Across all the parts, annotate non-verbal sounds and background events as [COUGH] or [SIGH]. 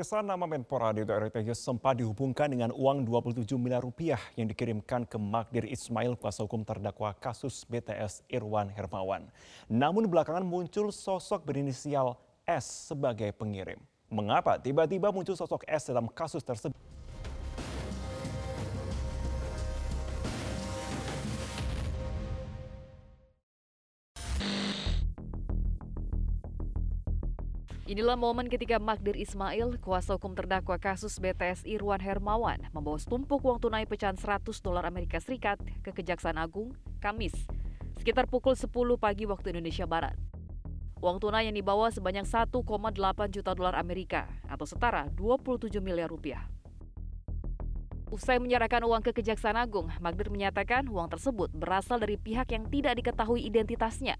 Pemirsa nama Menpora Dito Tejo sempat dihubungkan dengan uang 27 miliar rupiah yang dikirimkan ke Magdir Ismail kuasa hukum terdakwa kasus BTS Irwan Hermawan. Namun belakangan muncul sosok berinisial S sebagai pengirim. Mengapa tiba-tiba muncul sosok S dalam kasus tersebut? Inilah momen ketika Magdir Ismail, kuasa hukum terdakwa kasus BTS Irwan Hermawan, membawa setumpuk uang tunai pecahan 100 dolar Amerika Serikat ke Kejaksaan Agung, Kamis, sekitar pukul 10 pagi waktu Indonesia Barat. Uang tunai yang dibawa sebanyak 1,8 juta dolar Amerika atau setara 27 miliar rupiah. Usai menyerahkan uang ke Kejaksaan Agung, Magdir menyatakan uang tersebut berasal dari pihak yang tidak diketahui identitasnya.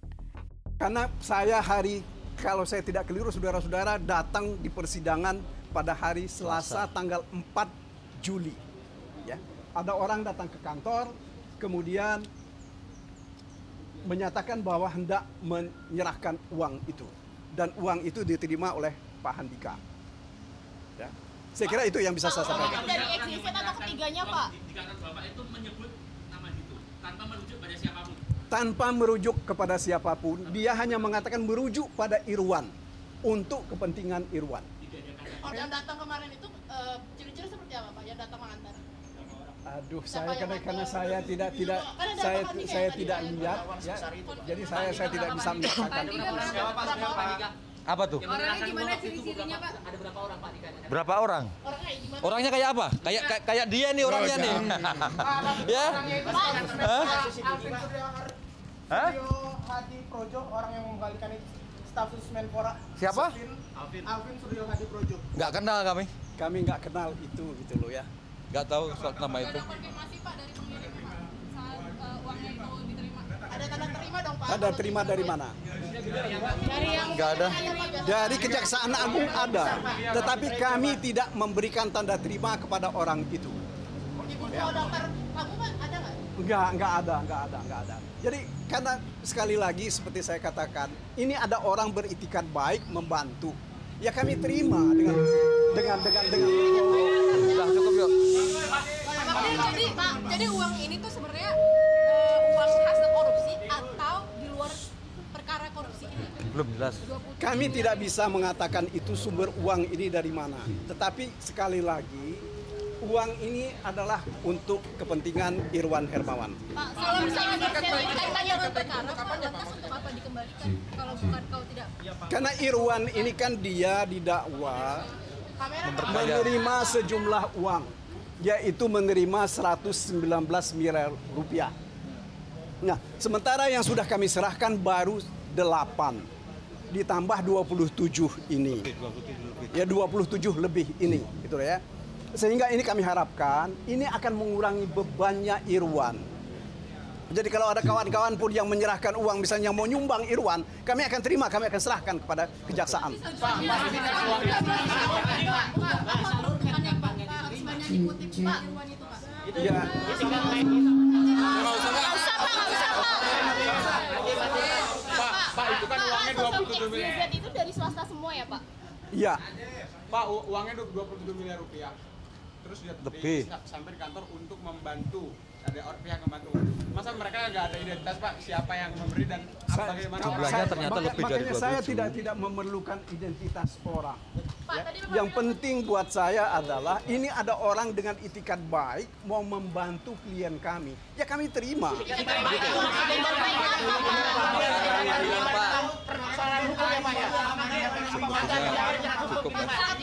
Karena saya hari kalau saya tidak keliru saudara-saudara datang di persidangan pada hari Selasa, Selasa. tanggal 4 Juli. Ya. Ada orang datang ke kantor, kemudian menyatakan bahwa hendak menyerahkan uang itu dan uang itu diterima oleh Pak Handika. Ya. Saya kira itu yang bisa saya sampaikan. Dari atau ketiganya, Pak? Di tanpa merujuk pada siapa pun tanpa merujuk kepada siapa pun, dia hanya mengatakan merujuk pada Irwan untuk kepentingan Irwan. Oh, yang datang kemarin itu uh, ciri-ciri seperti apa Pak? Yang datang mengantar? Aduh, Siapa saya karena karena saya tidak tidak saya saya tidak lihat ya. Jadi saya saya tidak bisa mengatakan. Apa tuh? Orangnya gimana ciri-cirinya Pak? Ada berapa orang Pak Berapa orang? Orangnya gimana? Orangnya kayak apa? Kayak kayak dia nih orangnya nih. [LAUGHS] ya? Hah? Hah? Hadi Projo orang yang mengembalikan status Menpora. Siapa? Alvin. Alvin Suryo Hadi Projo. Gak kenal kami. Kami nggak kenal itu gitu loh ya. Gak tahu soal nama itu. Ada konfirmasi Pak dari pengirim Pak saat uh, uangnya itu diterima. Ada tanda terima dong Pak. Ada terima dari mana? Dari yang Gak ada. Dari Kejaksaan Agung ada, tetapi kami tidak memberikan tanda terima kepada orang itu. Buku daftar kamu Pak ada nggak? Enggak, enggak ada, enggak ada, enggak ada. Jadi karena sekali lagi seperti saya katakan, ini ada orang beritikat baik membantu. Ya kami terima dengan dengan dengan dengan. Sudah cukup yuk. Jadi Pak, jadi uang ini tuh sebenarnya uh, uang hasil korupsi atau di luar perkara korupsi ini? Belum jelas. Kami tidak bisa mengatakan itu sumber uang ini dari mana. Tetapi sekali lagi uang ini adalah untuk kepentingan Irwan Hermawan. Pak, kalau misalnya kaitannya dengan perkara, Pak, lantas untuk apa dikembalikan kalau bukan kau tidak? Karena Irwan ini kan dia didakwa menerima sejumlah uang, yaitu menerima 119 miliar rupiah. Nah, sementara yang sudah kami serahkan baru 8 ditambah 27 ini. Ya 27 lebih ini, gitu ya. Sehingga ini kami harapkan ini akan mengurangi bebannya Irwan. Jadi kalau ada kawan-kawan pun yang menyerahkan uang misalnya mau nyumbang Irwan, kami akan terima, kami akan serahkan kepada kejaksaan. Ya. Pak, itu kan uangnya 27 miliar. itu dari swasta semua ya, Pak? Iya. Pak, uangnya 27 miliar rupiah terus dia lebih. sampai di kantor untuk membantu. Ada orang pihak membantu masa mereka nggak ada identitas pak? Siapa yang memberi dan apa bagaimana jumlahnya ternyata maka, lebih makanya dari 27. saya tidak tidak memerlukan identitas orang. Pak, ya. tadi yang penting buat saya adalah ini ada orang dengan itikat baik mau membantu klien kami. Ya kami terima.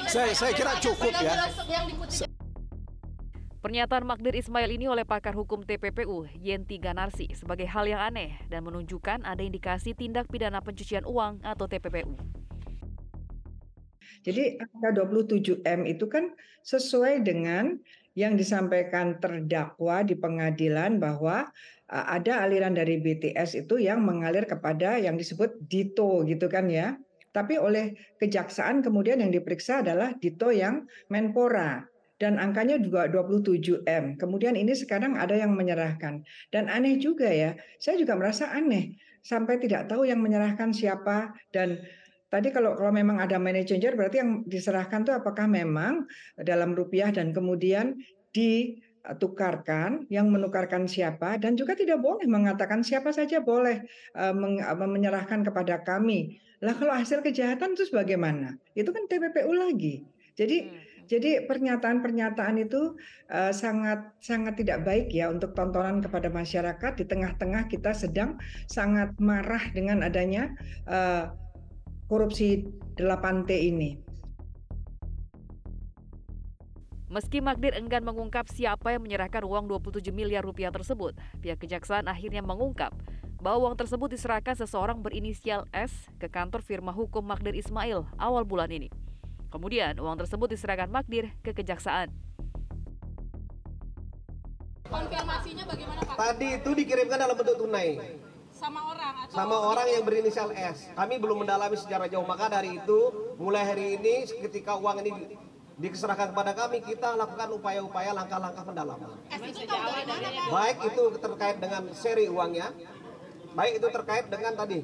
Saya saya kira cukup ya Pernyataan Magdir Ismail ini oleh pakar hukum TPPU, Yenti Ganarsi, sebagai hal yang aneh dan menunjukkan ada indikasi tindak pidana pencucian uang atau TPPU. Jadi angka 27M itu kan sesuai dengan yang disampaikan terdakwa di pengadilan bahwa ada aliran dari BTS itu yang mengalir kepada yang disebut Dito gitu kan ya. Tapi oleh kejaksaan kemudian yang diperiksa adalah Dito yang Menpora dan angkanya juga 27M. Kemudian ini sekarang ada yang menyerahkan. Dan aneh juga ya, saya juga merasa aneh sampai tidak tahu yang menyerahkan siapa dan tadi kalau kalau memang ada changer berarti yang diserahkan itu apakah memang dalam rupiah dan kemudian ditukarkan yang menukarkan siapa dan juga tidak boleh mengatakan siapa saja boleh uh, menyerahkan kepada kami. Lah kalau hasil kejahatan itu bagaimana? Itu kan TPPU lagi. Jadi hmm. Jadi pernyataan-pernyataan itu uh, sangat sangat tidak baik ya untuk tontonan kepada masyarakat di tengah-tengah kita sedang sangat marah dengan adanya uh, korupsi 8T ini. Meski Magdir enggan mengungkap siapa yang menyerahkan uang 27 miliar rupiah tersebut, pihak kejaksaan akhirnya mengungkap bahwa uang tersebut diserahkan seseorang berinisial S ke kantor firma hukum Magdir Ismail awal bulan ini. Kemudian uang tersebut diserahkan Magdir ke kejaksaan. Konfirmasinya bagaimana Pak? Tadi itu dikirimkan dalam bentuk tunai. Sama orang atau sama orang yang berinisial S. Kami belum mendalami secara jauh maka dari itu mulai hari ini ketika uang ini diserahkan kepada kami kita lakukan upaya-upaya langkah-langkah pendalaman. Baik itu terkait dengan seri uangnya, baik itu terkait dengan tadi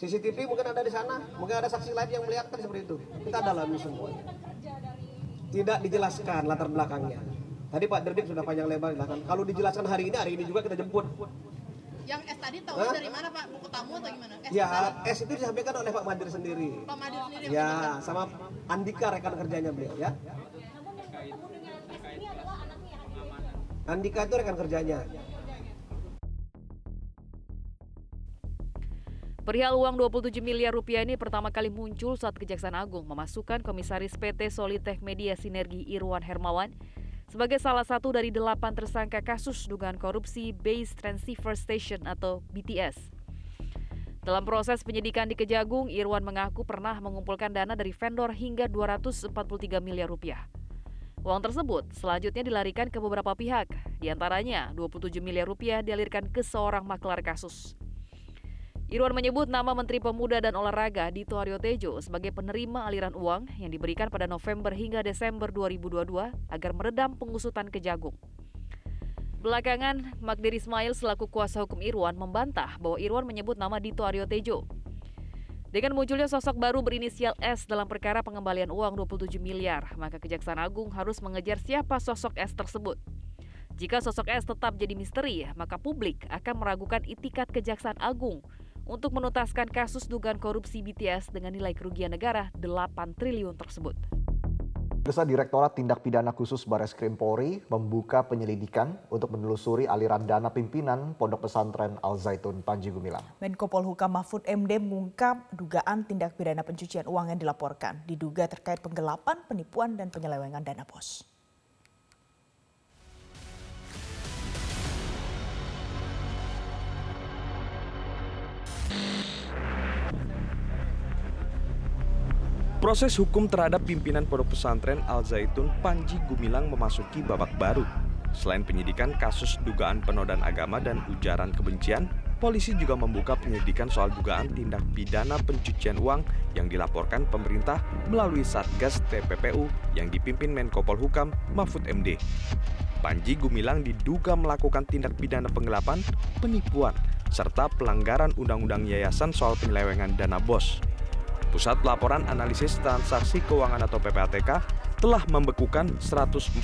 CCTV mungkin ada di sana, mungkin ada saksi lain yang melihat kan seperti itu. Kita dalami semua. Tidak dijelaskan latar belakangnya. Tadi Pak Dirdik sudah panjang lebar jelaskan. Kalau dijelaskan hari ini, hari ini juga kita jemput. Yang S tadi tahu dari mana Pak? Buku tamu atau gimana? S ya, S itu disampaikan oleh Pak Madir sendiri. Pak Madir sendiri. Ya, sama Andika rekan kerjanya beliau ya. Andika itu rekan kerjanya. Perihal uang 27 miliar rupiah ini pertama kali muncul saat Kejaksaan Agung memasukkan Komisaris PT Solitech Media Sinergi Irwan Hermawan sebagai salah satu dari delapan tersangka kasus dugaan korupsi Base Transceiver Station atau BTS. Dalam proses penyidikan di Kejagung, Irwan mengaku pernah mengumpulkan dana dari vendor hingga 243 miliar rupiah. Uang tersebut selanjutnya dilarikan ke beberapa pihak, di antaranya 27 miliar rupiah dialirkan ke seorang maklar kasus. Irwan menyebut nama Menteri Pemuda dan Olahraga Dito Aryo Tejo sebagai penerima aliran uang yang diberikan pada November hingga Desember 2022 agar meredam pengusutan Kejagung. Belakangan, Magdir Ismail selaku kuasa hukum Irwan membantah bahwa Irwan menyebut nama Dito Aryo Tejo. Dengan munculnya sosok baru berinisial S dalam perkara pengembalian uang 27 miliar, maka Kejaksaan Agung harus mengejar siapa sosok S tersebut. Jika sosok S tetap jadi misteri, maka publik akan meragukan itikat Kejaksaan Agung untuk menuntaskan kasus dugaan korupsi BTS dengan nilai kerugian negara 8 triliun tersebut. Desa Direktorat Tindak Pidana Khusus Bares Krim Polri membuka penyelidikan untuk menelusuri aliran dana pimpinan Pondok Pesantren Al Zaitun Panji Gumilang. Menko Polhukam Mahfud MD mengungkap dugaan tindak pidana pencucian uang yang dilaporkan diduga terkait penggelapan, penipuan, dan penyelewengan dana bos. Proses hukum terhadap pimpinan Pondok Pesantren Al Zaitun Panji Gumilang memasuki babak baru. Selain penyidikan kasus dugaan penodaan agama dan ujaran kebencian, polisi juga membuka penyelidikan soal dugaan tindak pidana pencucian uang yang dilaporkan pemerintah melalui Satgas TPPU yang dipimpin Menko Polhukam Mahfud MD. Panji Gumilang diduga melakukan tindak pidana penggelapan, penipuan, serta pelanggaran undang-undang yayasan soal penyelewengan dana BOS. Pusat Pelaporan Analisis Transaksi Keuangan atau PPATK telah membekukan 145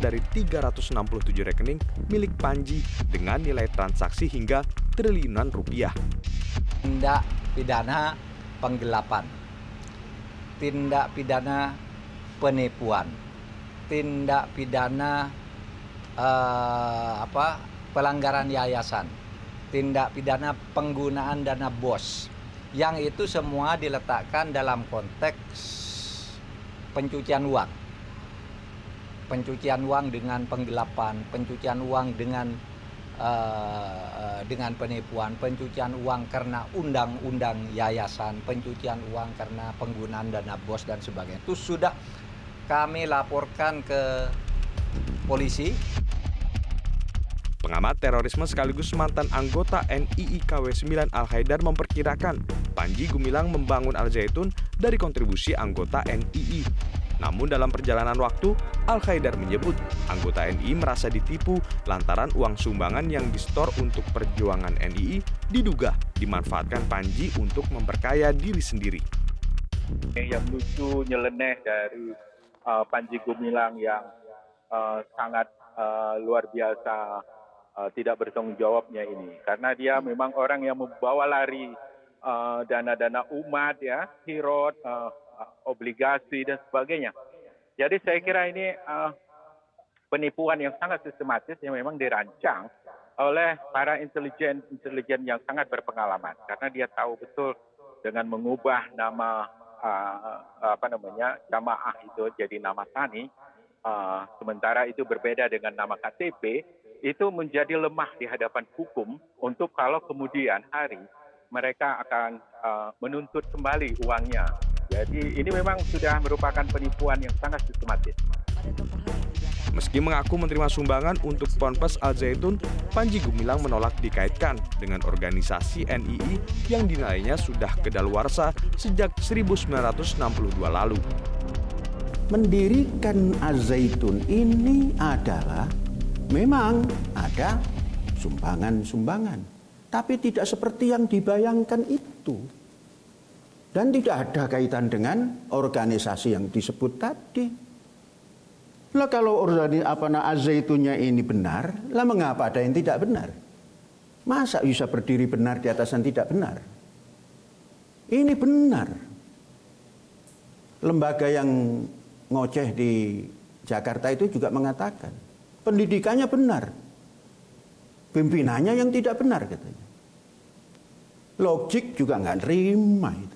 dari 367 rekening milik Panji dengan nilai transaksi hingga triliunan rupiah. Tindak pidana penggelapan, tindak pidana penipuan, tindak pidana uh, apa pelanggaran yayasan, tindak pidana penggunaan dana bos, yang itu semua diletakkan dalam konteks pencucian uang. Pencucian uang dengan penggelapan, pencucian uang dengan uh, dengan penipuan, pencucian uang karena undang-undang yayasan, pencucian uang karena penggunaan dana bos dan sebagainya. Itu sudah kami laporkan ke polisi. Pengamat terorisme sekaligus mantan anggota NII KW 9 Al Haidar memperkirakan Panji Gumilang membangun Al Zaitun dari kontribusi anggota NII. Namun dalam perjalanan waktu, Al Haidar menyebut anggota NII merasa ditipu lantaran uang sumbangan yang distor untuk perjuangan NII diduga dimanfaatkan Panji untuk memperkaya diri sendiri. Yang lucu nyeleneh dari uh, Panji Gumilang yang uh, sangat uh, luar biasa tidak bertanggung jawabnya ini. Karena dia memang orang yang membawa lari uh, dana-dana umat ya, hirot, uh, obligasi dan sebagainya. Jadi saya kira ini uh, penipuan yang sangat sistematis yang memang dirancang oleh para intelijen intelijen yang sangat berpengalaman karena dia tahu betul dengan mengubah nama uh, apa namanya jamaah itu jadi nama tani uh, sementara itu berbeda dengan nama KTP itu menjadi lemah di hadapan hukum untuk kalau kemudian hari mereka akan uh, menuntut kembali uangnya jadi ini memang sudah merupakan penipuan yang sangat sistematis. Meski mengaku menerima sumbangan untuk Ponpes Al Zaitun, Panji Gumilang menolak dikaitkan dengan organisasi NII yang dinilainya sudah kedaluarsa sejak 1962 lalu. Mendirikan Al Zaitun ini adalah memang ada sumbangan-sumbangan, tapi tidak seperti yang dibayangkan itu. Dan tidak ada kaitan dengan organisasi yang disebut tadi. Lah kalau organisasi apa nama azaitunya ini benar, lah mengapa ada yang tidak benar? Masa bisa berdiri benar di atas yang tidak benar? Ini benar. Lembaga yang ngoceh di Jakarta itu juga mengatakan pendidikannya benar. Pimpinannya yang tidak benar katanya. Logik juga nggak terima itu.